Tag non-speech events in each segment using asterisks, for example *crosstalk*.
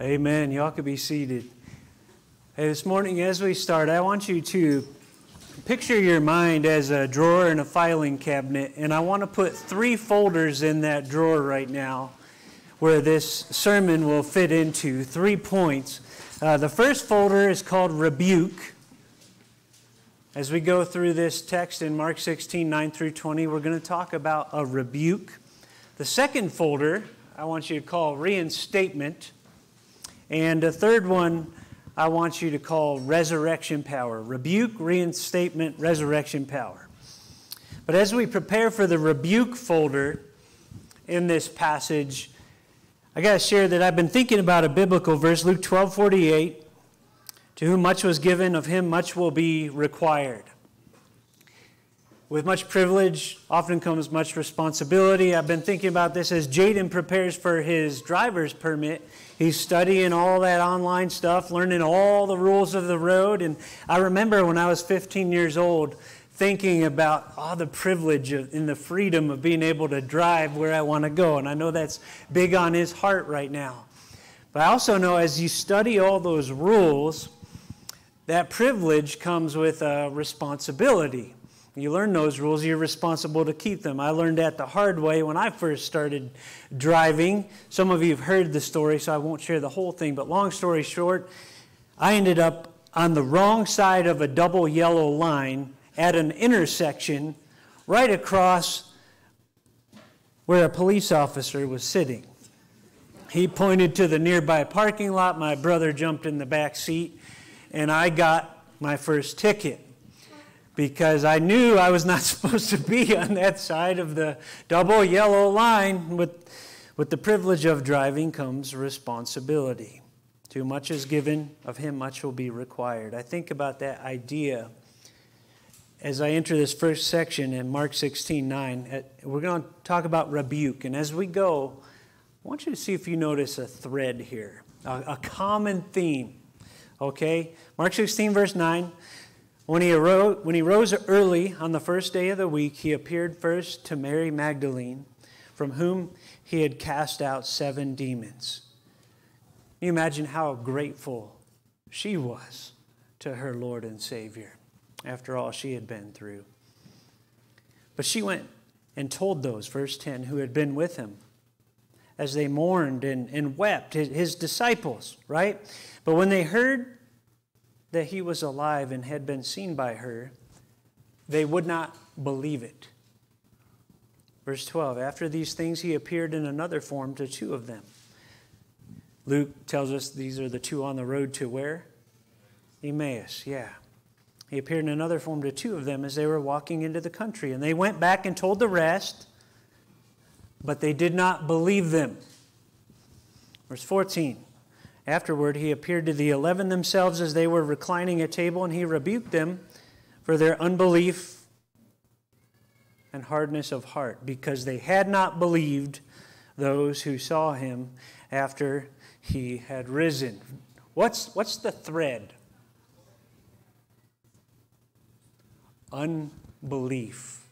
Amen. Y'all could be seated. Hey, this morning, as we start, I want you to picture your mind as a drawer in a filing cabinet, and I want to put three folders in that drawer right now where this sermon will fit into three points. Uh, the first folder is called rebuke. As we go through this text in Mark 16, 9 through 20, we're going to talk about a rebuke. The second folder I want you to call reinstatement. And the third one I want you to call resurrection power rebuke, reinstatement, resurrection power. But as we prepare for the rebuke folder in this passage, I got to share that I've been thinking about a biblical verse, Luke 12 48. To whom much was given, of him much will be required. With much privilege often comes much responsibility. I've been thinking about this as Jaden prepares for his driver's permit. He's studying all that online stuff, learning all the rules of the road. And I remember when I was 15 years old thinking about all the privilege of, and the freedom of being able to drive where I want to go. And I know that's big on his heart right now. But I also know as you study all those rules, that privilege comes with a responsibility. You learn those rules, you're responsible to keep them. I learned that the hard way when I first started driving. Some of you have heard the story, so I won't share the whole thing, but long story short, I ended up on the wrong side of a double yellow line at an intersection right across where a police officer was sitting. He pointed to the nearby parking lot. My brother jumped in the back seat, and I got my first ticket because I knew I was not *laughs* supposed to be on that side of the double yellow line. With, with the privilege of driving comes responsibility. Too much is given, of him much will be required. I think about that idea as I enter this first section in Mark 16 9. Uh, we're going to talk about rebuke. And as we go, I want you to see if you notice a thread here, a, a common theme. Okay? Mark 16, verse 9. When he, arose, when he rose early on the first day of the week, he appeared first to Mary Magdalene, from whom he had cast out seven demons. Can you imagine how grateful she was to her Lord and Savior after all she had been through? But she went and told those, verse 10, who had been with him as they mourned and, and wept, his, his disciples, right? But when they heard that he was alive and had been seen by her, they would not believe it. Verse 12 After these things, he appeared in another form to two of them. Luke tells us these are the two on the road to where? Emmaus, yeah. He appeared in another form to two of them as they were walking into the country. And they went back and told the rest, but they did not believe them. Verse 14 Afterward, he appeared to the eleven themselves as they were reclining at table, and he rebuked them for their unbelief and hardness of heart, because they had not believed those who saw him after he had risen. What's, what's the thread? Unbelief.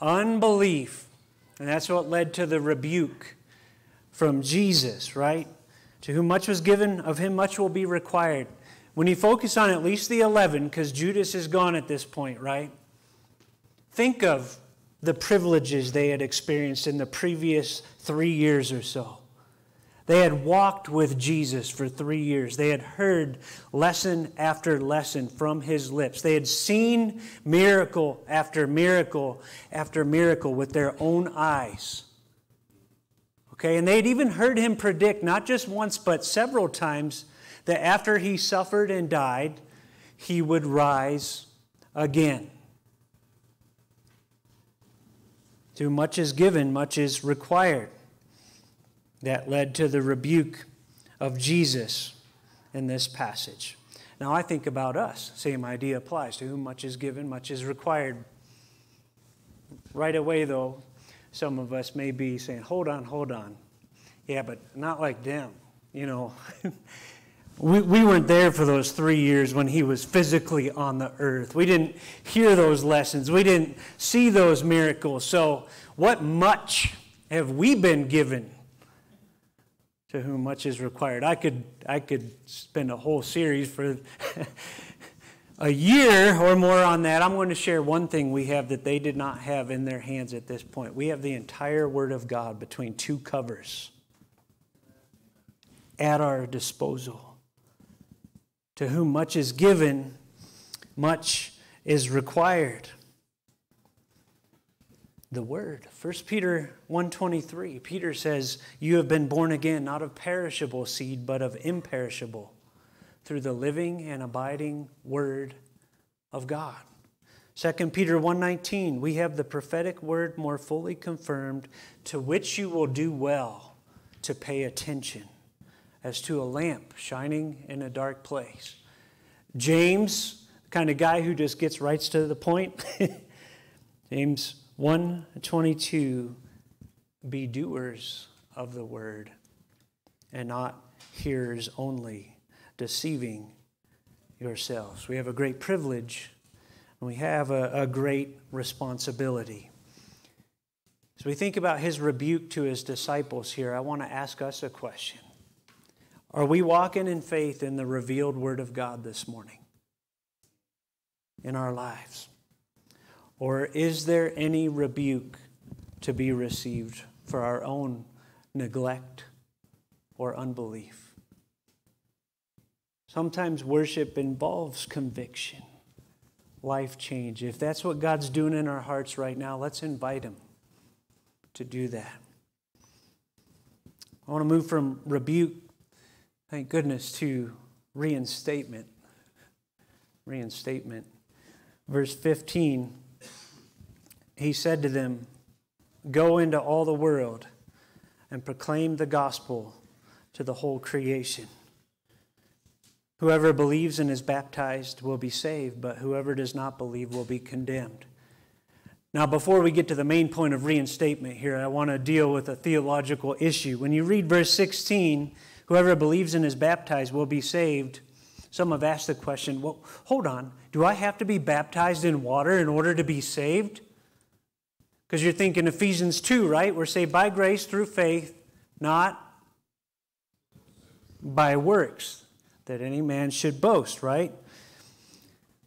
Unbelief. And that's what led to the rebuke from Jesus, right? To whom much was given, of him much will be required. When you focus on at least the 11, because Judas is gone at this point, right? Think of the privileges they had experienced in the previous three years or so. They had walked with Jesus for three years. They had heard lesson after lesson from his lips. They had seen miracle after miracle after miracle with their own eyes. Okay, and they'd even heard him predict, not just once, but several times, that after he suffered and died, he would rise again. To much is given, much is required. That led to the rebuke of Jesus in this passage. Now I think about us. Same idea applies. To whom much is given, much is required. Right away, though, some of us may be saying, hold on, hold on. Yeah, but not like them. You know, *laughs* we, we weren't there for those three years when he was physically on the earth. We didn't hear those lessons, we didn't see those miracles. So, what much have we been given? To whom much is required. I could, I could spend a whole series for *laughs* a year or more on that. I'm going to share one thing we have that they did not have in their hands at this point. We have the entire Word of God between two covers at our disposal. To whom much is given, much is required the word 1 peter 1.23 peter says you have been born again not of perishable seed but of imperishable through the living and abiding word of god. 2 peter 1.19 we have the prophetic word more fully confirmed to which you will do well to pay attention as to a lamp shining in a dark place. James kind of guy who just gets right to the point *laughs* james 122 Be doers of the word and not hearers only, deceiving yourselves. We have a great privilege and we have a, a great responsibility. As we think about his rebuke to his disciples here, I want to ask us a question. Are we walking in faith in the revealed Word of God this morning in our lives? Or is there any rebuke to be received for our own neglect or unbelief? Sometimes worship involves conviction, life change. If that's what God's doing in our hearts right now, let's invite Him to do that. I want to move from rebuke, thank goodness, to reinstatement. Reinstatement. Verse 15 he said to them, Go into all the world and proclaim the gospel to the whole creation. Whoever believes and is baptized will be saved, but whoever does not believe will be condemned. Now, before we get to the main point of reinstatement here, I want to deal with a theological issue. When you read verse 16, whoever believes and is baptized will be saved. Some have asked the question, well, hold on, do I have to be baptized in water in order to be saved? Because you're thinking Ephesians 2, right? We're saved by grace through faith, not by works, that any man should boast, right?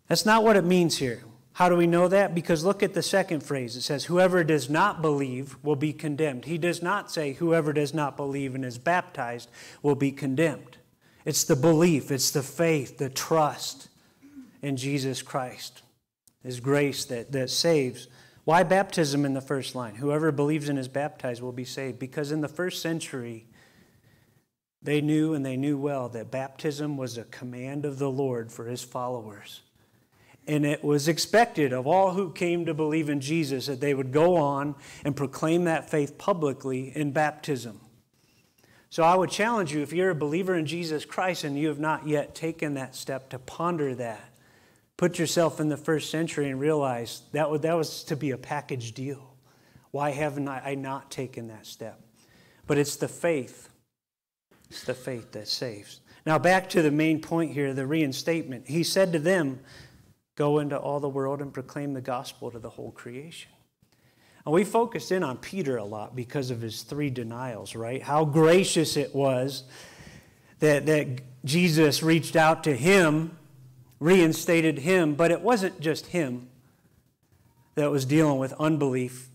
That's not what it means here. How do we know that? Because look at the second phrase. It says, Whoever does not believe will be condemned. He does not say, Whoever does not believe and is baptized will be condemned. It's the belief, it's the faith, the trust in Jesus Christ, His grace that, that saves. Why baptism in the first line? Whoever believes and is baptized will be saved. Because in the first century, they knew and they knew well that baptism was a command of the Lord for his followers. And it was expected of all who came to believe in Jesus that they would go on and proclaim that faith publicly in baptism. So I would challenge you if you're a believer in Jesus Christ and you have not yet taken that step to ponder that put yourself in the first century and realize that was, that was to be a package deal. Why haven't I not taken that step? But it's the faith. It's the faith that saves. Now, back to the main point here the reinstatement. He said to them, Go into all the world and proclaim the gospel to the whole creation. And we focused in on Peter a lot because of his three denials, right? How gracious it was that, that Jesus reached out to him reinstated him, but it wasn't just him that was dealing with unbelief.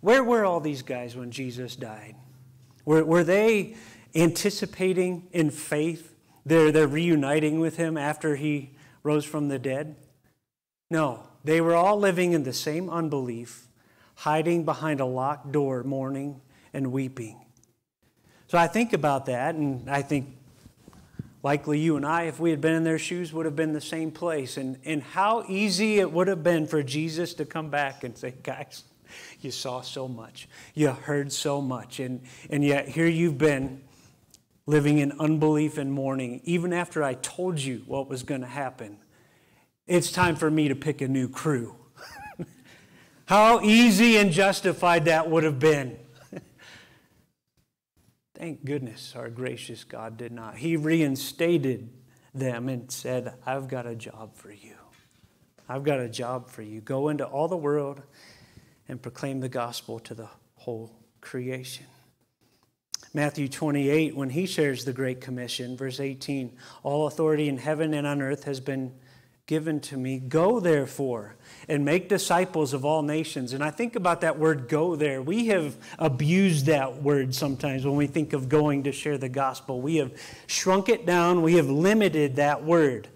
Where were all these guys when Jesus died? Were, were they anticipating in faith they're, they're reuniting with him after he rose from the dead? No, they were all living in the same unbelief, hiding behind a locked door, mourning and weeping. So I think about that, and I think likely you and I, if we had been in their shoes, would have been the same place. And, and how easy it would have been for Jesus to come back and say, guys, you saw so much, you heard so much, and, and yet here you've been living in unbelief and mourning, even after I told you what was going to happen. It's time for me to pick a new crew. *laughs* How easy and justified that would have been. *laughs* Thank goodness our gracious God did not. He reinstated them and said, I've got a job for you. I've got a job for you. Go into all the world and proclaim the gospel to the whole creation. Matthew 28 when he shares the Great Commission. Verse 18 All authority in heaven and on earth has been given to me. Go therefore and make disciples of all nations. And I think about that word go there. We have abused that word sometimes when we think of going to share the gospel. We have shrunk it down, we have limited that word.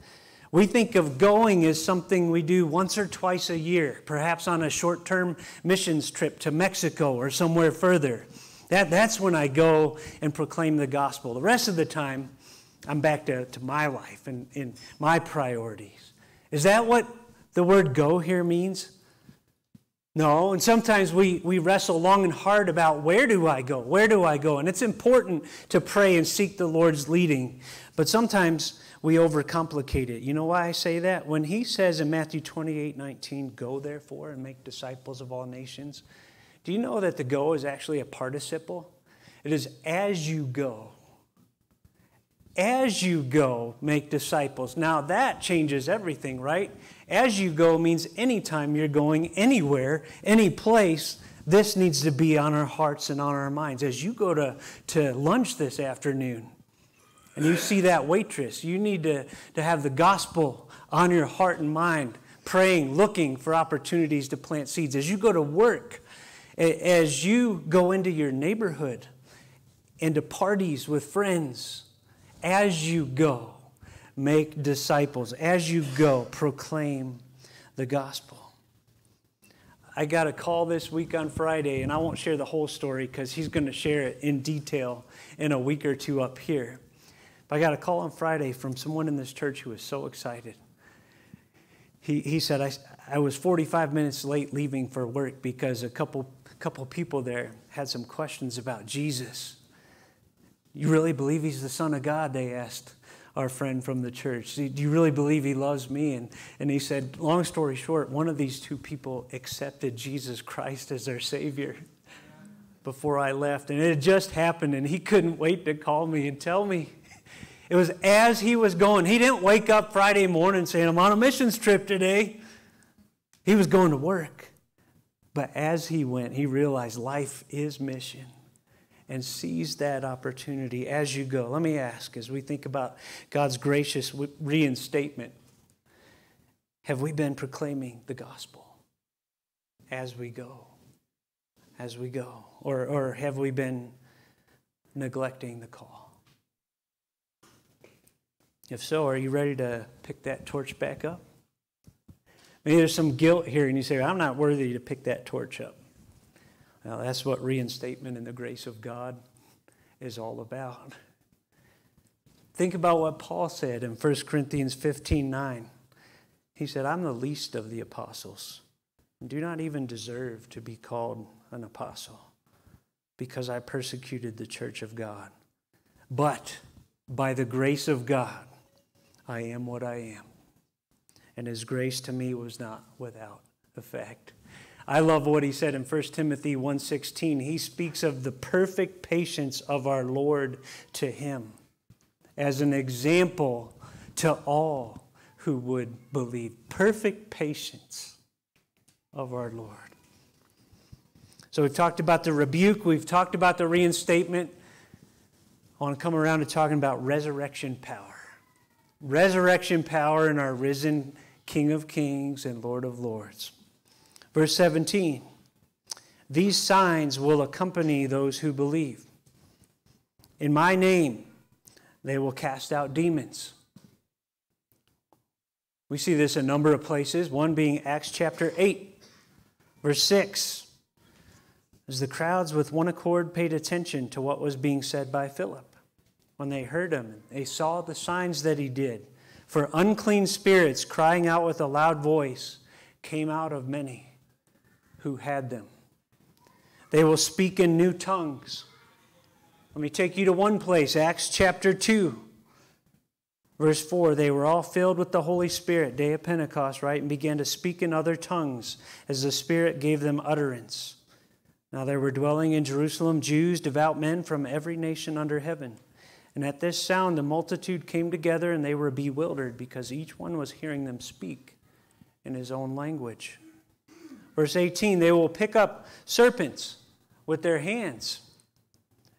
We think of going as something we do once or twice a year, perhaps on a short term missions trip to Mexico or somewhere further. That, that's when I go and proclaim the gospel. The rest of the time, I'm back to, to my life and, and my priorities. Is that what the word go here means? No, and sometimes we, we wrestle long and hard about where do I go? Where do I go? And it's important to pray and seek the Lord's leading. But sometimes we overcomplicate it. You know why I say that? When he says in Matthew 28 19, go therefore and make disciples of all nations, do you know that the go is actually a participle? It is as you go. As you go, make disciples. Now that changes everything, right? As you go means anytime you're going anywhere, any place, this needs to be on our hearts and on our minds. As you go to, to lunch this afternoon, and you see that waitress, you need to, to have the gospel on your heart and mind, praying, looking for opportunities to plant seeds. As you go to work, as you go into your neighborhood, into parties with friends, as you go, make disciples. As you go, proclaim the gospel. I got a call this week on Friday, and I won't share the whole story because he's going to share it in detail in a week or two up here. But I got a call on Friday from someone in this church who was so excited. He, he said, I, I was 45 minutes late leaving for work because a couple, couple people there had some questions about Jesus. You really believe he's the Son of God? They asked our friend from the church. Do you really believe he loves me? And, and he said, long story short, one of these two people accepted Jesus Christ as their Savior before I left. And it had just happened, and he couldn't wait to call me and tell me. It was as he was going. He didn't wake up Friday morning saying, I'm on a missions trip today. He was going to work. But as he went, he realized life is mission and seize that opportunity as you go. Let me ask, as we think about God's gracious reinstatement, have we been proclaiming the gospel as we go? As we go? Or, or have we been neglecting the call? If so, are you ready to pick that torch back up? Maybe there's some guilt here, and you say, I'm not worthy to pick that torch up. Well, that's what reinstatement in the grace of God is all about. Think about what Paul said in 1 Corinthians 15 9. He said, I'm the least of the apostles, and do not even deserve to be called an apostle, because I persecuted the church of God. But by the grace of God, I am what I am. And his grace to me was not without effect. I love what he said in 1 Timothy 1:16. He speaks of the perfect patience of our Lord to him as an example to all who would believe. Perfect patience of our Lord. So we've talked about the rebuke, we've talked about the reinstatement. I want to come around to talking about resurrection power resurrection power in our risen King of Kings and Lord of Lords. Verse 17 These signs will accompany those who believe. In my name, they will cast out demons. We see this a number of places, one being Acts chapter 8, verse 6. As the crowds with one accord paid attention to what was being said by Philip when they heard him. They saw the signs that he did. For unclean spirits, crying out with a loud voice, came out of many who had them. They will speak in new tongues. Let me take you to one place, Acts chapter 2. Verse 4 They were all filled with the Holy Spirit, day of Pentecost, right? And began to speak in other tongues as the Spirit gave them utterance. Now there were dwelling in Jerusalem Jews, devout men from every nation under heaven. And at this sound, the multitude came together and they were bewildered because each one was hearing them speak in his own language. Verse 18 they will pick up serpents with their hands,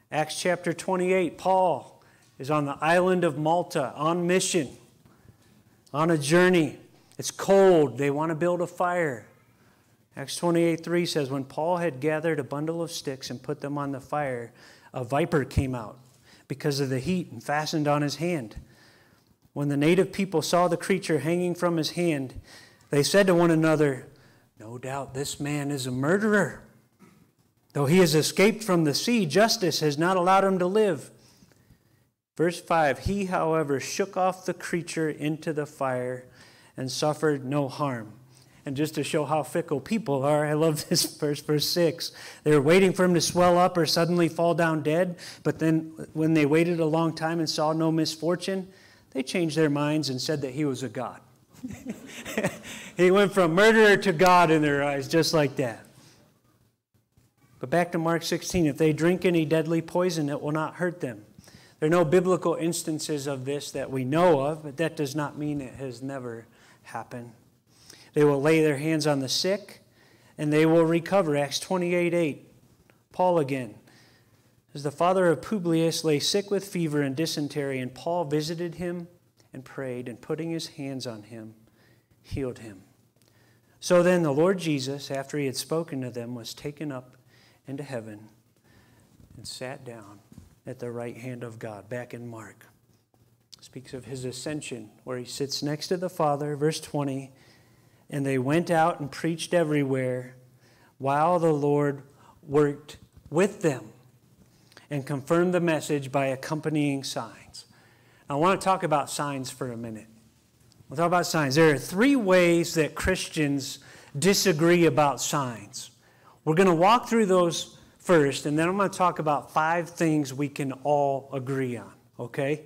Acts chapter 28, Paul is on the island of Malta on mission, on a journey. It's cold. They want to build a fire. Acts 28 3 says, When Paul had gathered a bundle of sticks and put them on the fire, a viper came out because of the heat and fastened on his hand. When the native people saw the creature hanging from his hand, they said to one another, No doubt this man is a murderer. Though he has escaped from the sea, justice has not allowed him to live. Verse 5 He, however, shook off the creature into the fire and suffered no harm. And just to show how fickle people are, I love *laughs* this verse, verse 6. They were waiting for him to swell up or suddenly fall down dead, but then when they waited a long time and saw no misfortune, they changed their minds and said that he was a god. *laughs* he went from murderer to God in their eyes, just like that. But back to Mark 16 if they drink any deadly poison, it will not hurt them. There are no biblical instances of this that we know of, but that does not mean it has never happened. They will lay their hands on the sick and they will recover. Acts 28 8. Paul again. As the father of Publius lay sick with fever and dysentery, and Paul visited him and prayed, and putting his hands on him, healed him. So then the Lord Jesus, after he had spoken to them, was taken up into heaven and sat down at the right hand of God. Back in Mark. Speaks of his ascension, where he sits next to the Father. Verse 20. And they went out and preached everywhere while the Lord worked with them and confirmed the message by accompanying signs. I want to talk about signs for a minute. We'll talk about signs. There are three ways that Christians disagree about signs. We're going to walk through those first, and then I'm going to talk about five things we can all agree on, okay?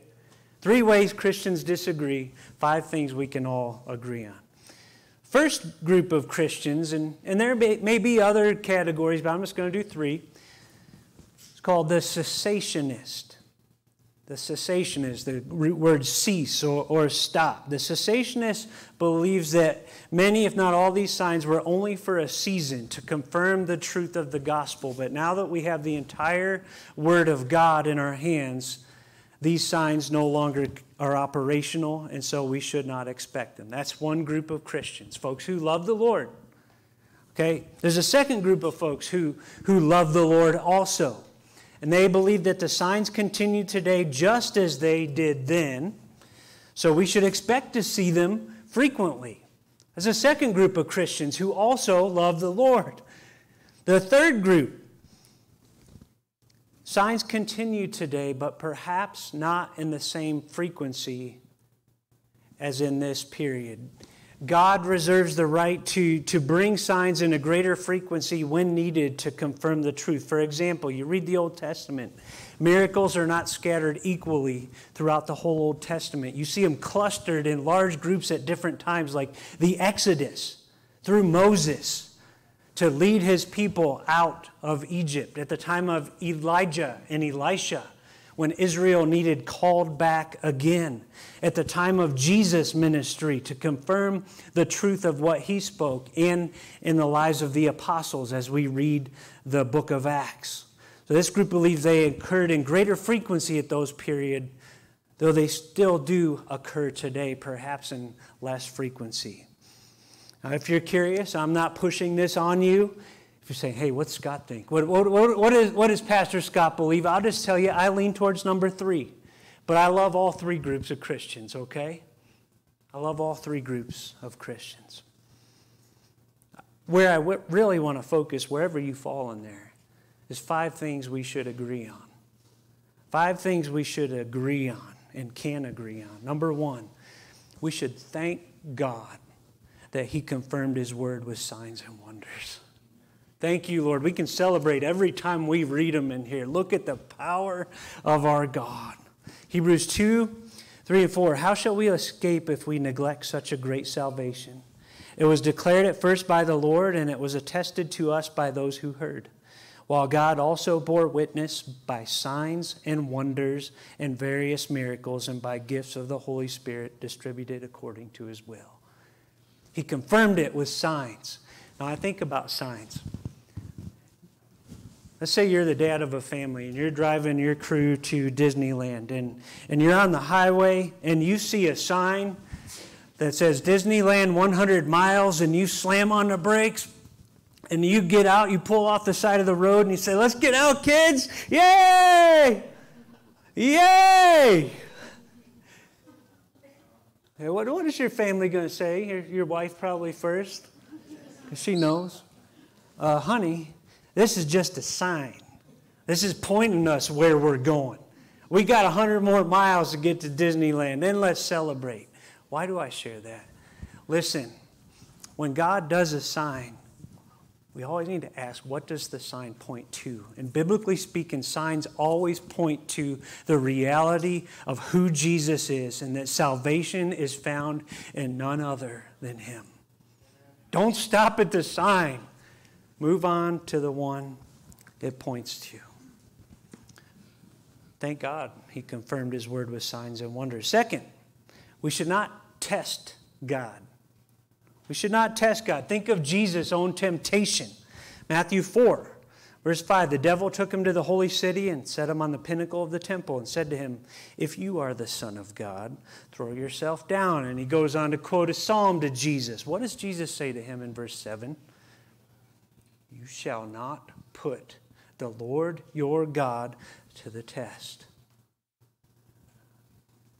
Three ways Christians disagree, five things we can all agree on. First group of Christians, and, and there may, may be other categories, but I'm just going to do three. It's called the cessationist. The cessationist, the root word cease or, or stop. The cessationist believes that many, if not all, these signs were only for a season to confirm the truth of the gospel. But now that we have the entire Word of God in our hands, these signs no longer are operational, and so we should not expect them. That's one group of Christians, folks who love the Lord. Okay? There's a second group of folks who, who love the Lord also. And they believe that the signs continue today just as they did then. So we should expect to see them frequently. There's a second group of Christians who also love the Lord. The third group Signs continue today, but perhaps not in the same frequency as in this period. God reserves the right to, to bring signs in a greater frequency when needed to confirm the truth. For example, you read the Old Testament, miracles are not scattered equally throughout the whole Old Testament. You see them clustered in large groups at different times, like the Exodus through Moses to lead his people out of Egypt at the time of Elijah and Elisha when Israel needed called back again, at the time of Jesus' ministry to confirm the truth of what he spoke, and in the lives of the apostles as we read the book of Acts. So this group believes they occurred in greater frequency at those periods, though they still do occur today, perhaps in less frequency. Now, if you're curious, I'm not pushing this on you. If you're saying, hey, what's Scott think? What, what, what, what, is, what does Pastor Scott believe? I'll just tell you, I lean towards number three. But I love all three groups of Christians, okay? I love all three groups of Christians. Where I w- really want to focus, wherever you fall in there, is five things we should agree on. Five things we should agree on and can agree on. Number one, we should thank God that He confirmed His word with signs and wonders. Thank you, Lord. We can celebrate every time we read them in here. Look at the power of our God. Hebrews 2 3 and 4. How shall we escape if we neglect such a great salvation? It was declared at first by the Lord, and it was attested to us by those who heard. While God also bore witness by signs and wonders and various miracles and by gifts of the Holy Spirit distributed according to his will. He confirmed it with signs. Now I think about signs. Let's say you're the dad of a family and you're driving your crew to Disneyland and, and you're on the highway and you see a sign that says Disneyland 100 miles and you slam on the brakes and you get out, you pull off the side of the road and you say, Let's get out, kids! Yay! Yay! What, what is your family going to say? Your, your wife, probably first, because she knows. Uh, honey, this is just a sign. This is pointing us where we're going. We got 100 more miles to get to Disneyland. Then let's celebrate. Why do I share that? Listen, when God does a sign, we always need to ask, what does the sign point to? And biblically speaking, signs always point to the reality of who Jesus is and that salvation is found in none other than Him. Don't stop at the sign. Move on to the one it points to. Thank God he confirmed his word with signs and wonders. Second, we should not test God. We should not test God. Think of Jesus' own temptation. Matthew 4, verse 5 The devil took him to the holy city and set him on the pinnacle of the temple and said to him, If you are the Son of God, throw yourself down. And he goes on to quote a psalm to Jesus. What does Jesus say to him in verse 7? You shall not put the Lord your God to the test.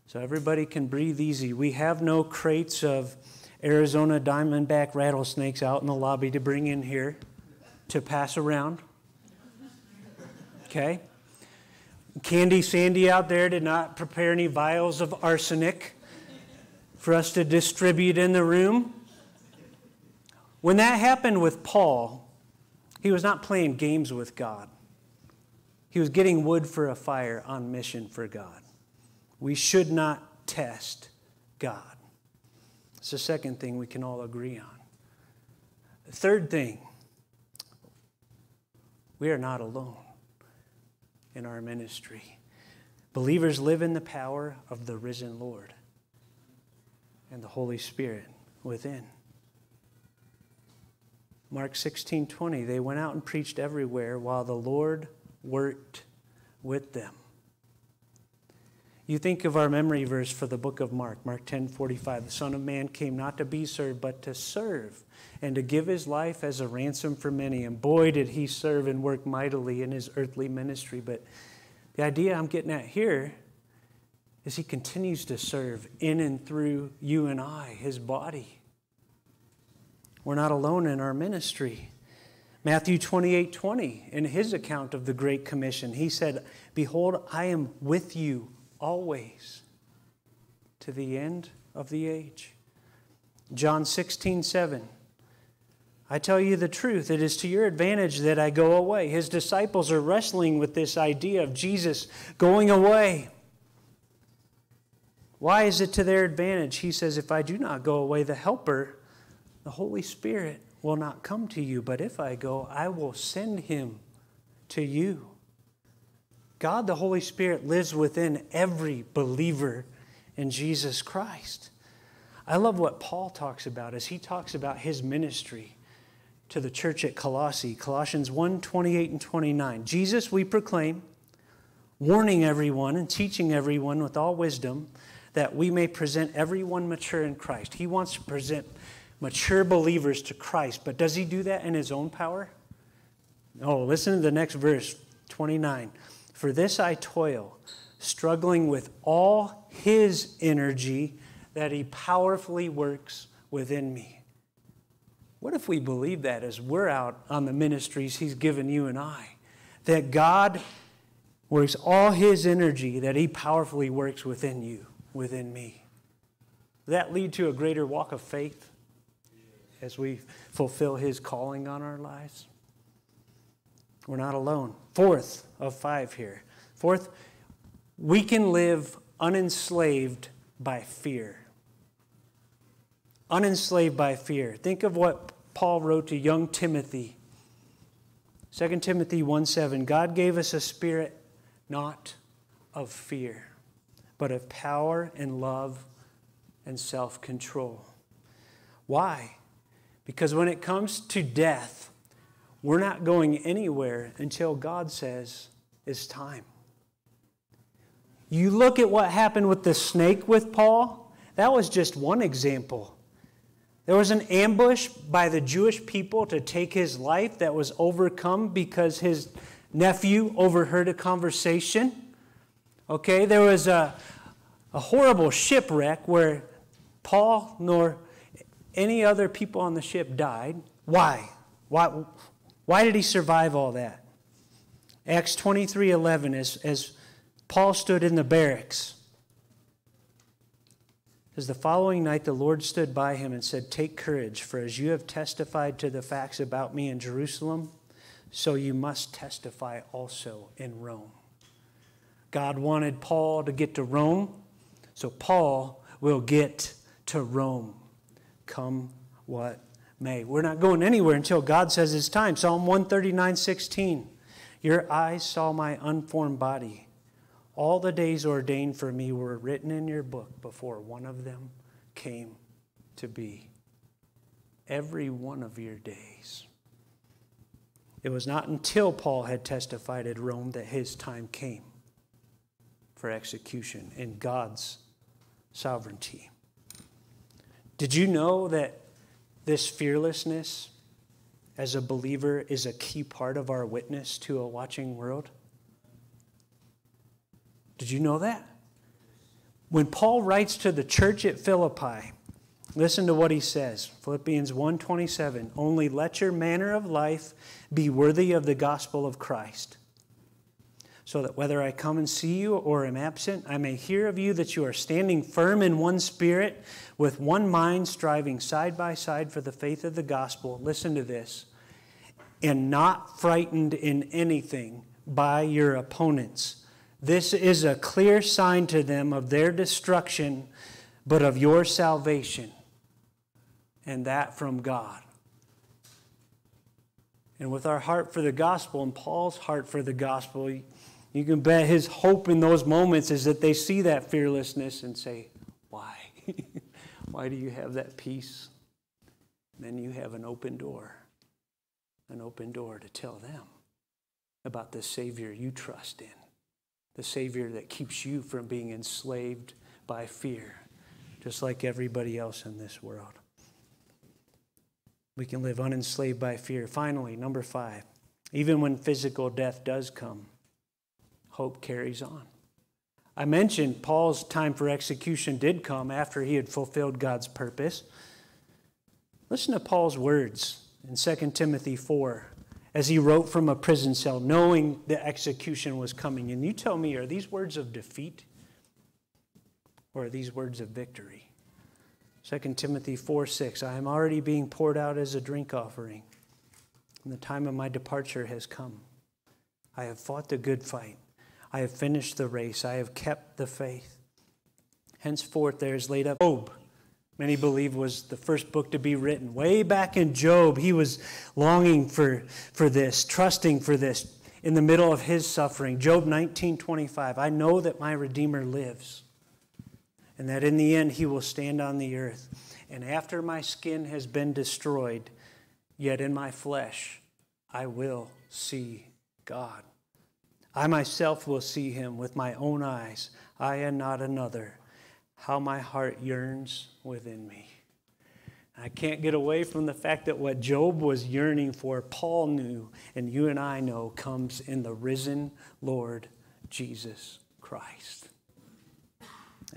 So everybody can breathe easy. We have no crates of Arizona diamondback rattlesnakes out in the lobby to bring in here to pass around. Okay? Candy Sandy out there did not prepare any vials of arsenic for us to distribute in the room. When that happened with Paul, he was not playing games with God. He was getting wood for a fire on mission for God. We should not test God. It's the second thing we can all agree on. The third thing, we are not alone in our ministry. Believers live in the power of the risen Lord and the Holy Spirit within. Mark 16 20, they went out and preached everywhere while the Lord worked with them. You think of our memory verse for the book of Mark, Mark 10 45. The Son of Man came not to be served, but to serve and to give his life as a ransom for many. And boy, did he serve and work mightily in his earthly ministry. But the idea I'm getting at here is he continues to serve in and through you and I, his body. We're not alone in our ministry. Matthew 28 20, in his account of the Great Commission, he said, Behold, I am with you always to the end of the age. John 16 7, I tell you the truth, it is to your advantage that I go away. His disciples are wrestling with this idea of Jesus going away. Why is it to their advantage? He says, If I do not go away, the Helper, the Holy Spirit will not come to you, but if I go, I will send him to you. God, the Holy Spirit, lives within every believer in Jesus Christ. I love what Paul talks about as he talks about his ministry to the church at Colossae, Colossians 1 28 and 29. Jesus, we proclaim, warning everyone and teaching everyone with all wisdom that we may present everyone mature in Christ. He wants to present mature believers to Christ. But does he do that in his own power? No, listen to the next verse, 29. For this I toil, struggling with all his energy that he powerfully works within me. What if we believe that as we're out on the ministries he's given you and I? That God works all his energy that he powerfully works within you, within me. That lead to a greater walk of faith? as we fulfill His calling on our lives. We're not alone. Fourth of five here. Fourth, we can live unenslaved by fear. Unenslaved by fear. Think of what Paul wrote to young Timothy. 2 Timothy 1 7. God gave us a spirit not of fear, but of power and love and self control. Why? Because when it comes to death, We're not going anywhere until God says it's time. You look at what happened with the snake with Paul, that was just one example. There was an ambush by the Jewish people to take his life that was overcome because his nephew overheard a conversation. Okay, there was a, a horrible shipwreck where Paul nor any other people on the ship died. Why? Why, why did he survive all that? Acts 23 11, as, as Paul stood in the barracks, as the following night the Lord stood by him and said, Take courage, for as you have testified to the facts about me in Jerusalem, so you must testify also in Rome. God wanted Paul to get to Rome, so Paul will get to Rome, come what may. We're not going anywhere until God says it's time. Psalm 139 16. Your eyes saw my unformed body. All the days ordained for me were written in your book before one of them came to be. Every one of your days. It was not until Paul had testified at Rome that his time came for execution in God's sovereignty. Did you know that this fearlessness as a believer is a key part of our witness to a watching world? Did you know that? When Paul writes to the church at Philippi, listen to what he says. Philippians 1:27, "Only let your manner of life be worthy of the gospel of Christ." So that whether I come and see you or am absent, I may hear of you that you are standing firm in one spirit, with one mind, striving side by side for the faith of the gospel. Listen to this. And not frightened in anything by your opponents. This is a clear sign to them of their destruction, but of your salvation, and that from God. And with our heart for the gospel and Paul's heart for the gospel, you can bet his hope in those moments is that they see that fearlessness and say, Why? *laughs* Why do you have that peace? then you have an open door, an open door to tell them about the Savior you trust in, the Savior that keeps you from being enslaved by fear, just like everybody else in this world. We can live unenslaved by fear. Finally, number five, even when physical death does come, hope carries on. I mentioned Paul's time for execution did come after he had fulfilled God's purpose. Listen to Paul's words in 2 Timothy 4 as he wrote from a prison cell, knowing the execution was coming. And you tell me, are these words of defeat or are these words of victory? 2 Timothy 4 6, I am already being poured out as a drink offering, and the time of my departure has come. I have fought the good fight. I have finished the race. I have kept the faith. Henceforth, there is laid up Job. Many believe was the first book to be written. Way back in Job, he was longing for, for this, trusting for this in the middle of his suffering. Job 19:25. I know that my Redeemer lives, and that in the end he will stand on the earth. And after my skin has been destroyed, yet in my flesh I will see God. I myself will see him with my own eyes, I and not another. How my heart yearns within me. I can't get away from the fact that what Job was yearning for, Paul knew, and you and I know, comes in the risen Lord Jesus Christ.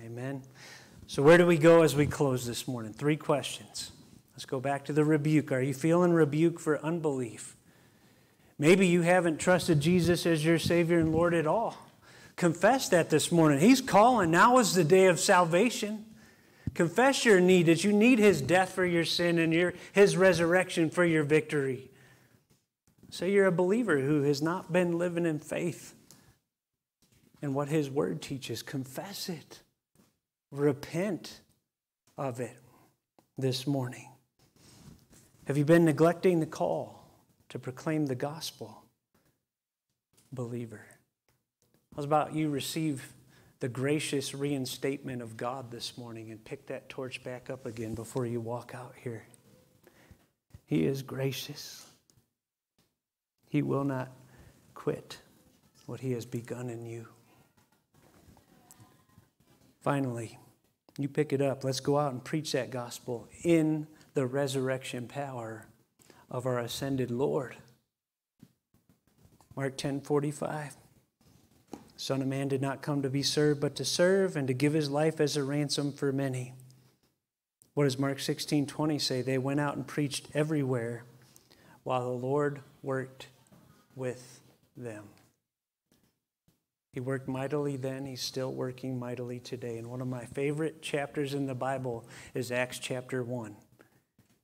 Amen. So, where do we go as we close this morning? Three questions. Let's go back to the rebuke. Are you feeling rebuke for unbelief? Maybe you haven't trusted Jesus as your Savior and Lord at all. Confess that this morning. He's calling. Now is the day of salvation. Confess your need that you need His death for your sin and your, His resurrection for your victory. Say you're a believer who has not been living in faith and what His Word teaches. Confess it. Repent of it this morning. Have you been neglecting the call? To proclaim the gospel, believer. How's about you receive the gracious reinstatement of God this morning and pick that torch back up again before you walk out here? He is gracious. He will not quit what He has begun in you. Finally, you pick it up. Let's go out and preach that gospel in the resurrection power of our ascended Lord. Mark 10 45. Son of Man did not come to be served, but to serve and to give his life as a ransom for many. What does Mark 16 20 say? They went out and preached everywhere while the Lord worked with them. He worked mightily then, he's still working mightily today. And one of my favorite chapters in the Bible is Acts chapter 1.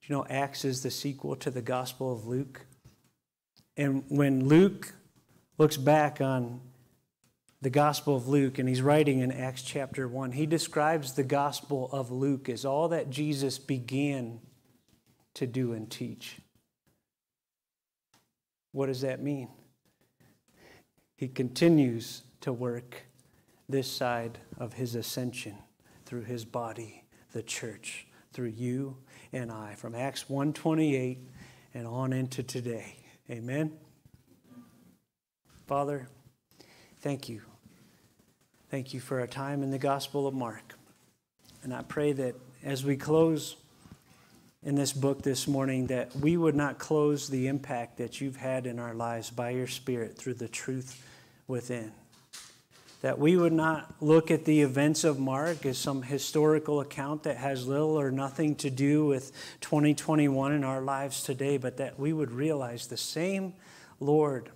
You know Acts is the sequel to the Gospel of Luke? And when Luke looks back on the Gospel of Luke, and he's writing in Acts chapter 1, he describes the Gospel of Luke as all that Jesus began to do and teach. What does that mean? He continues to work this side of his ascension through his body, the church, through you and I, from Acts 128 and on into today. Amen. Father, thank you Thank you for a time in the Gospel of Mark. And I pray that as we close in this book this morning, that we would not close the impact that you've had in our lives by your Spirit through the truth within. That we would not look at the events of Mark as some historical account that has little or nothing to do with 2021 in our lives today, but that we would realize the same Lord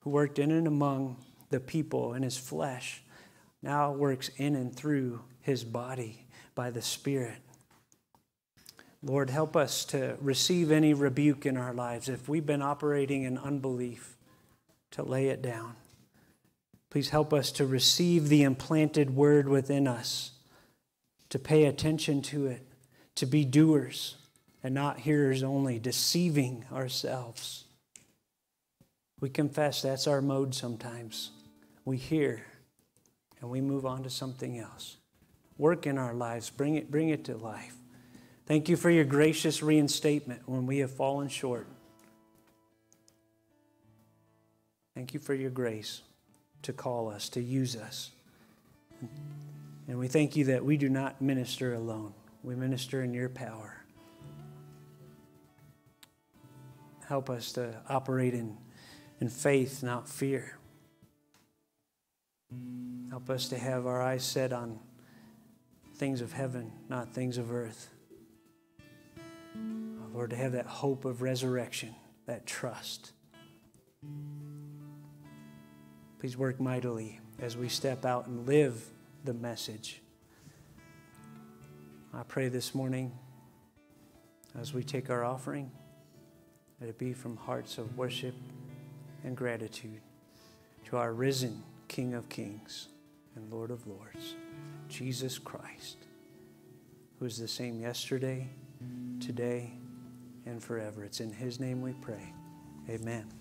who worked in and among the people in his flesh now works in and through his body by the Spirit. Lord, help us to receive any rebuke in our lives. If we've been operating in unbelief, to lay it down. Please help us to receive the implanted word within us, to pay attention to it, to be doers and not hearers only, deceiving ourselves. We confess that's our mode sometimes. We hear and we move on to something else. Work in our lives, bring it, bring it to life. Thank you for your gracious reinstatement when we have fallen short. Thank you for your grace to call us, to use us. And we thank you that we do not minister alone, we minister in your power. Help us to operate in, in faith, not fear. Help us to have our eyes set on things of heaven, not things of earth. Lord, to have that hope of resurrection, that trust. Please work mightily as we step out and live the message. I pray this morning as we take our offering, that it be from hearts of worship and gratitude to our risen King of Kings and Lord of Lords, Jesus Christ, who is the same yesterday, today, and forever. It's in His name we pray. Amen.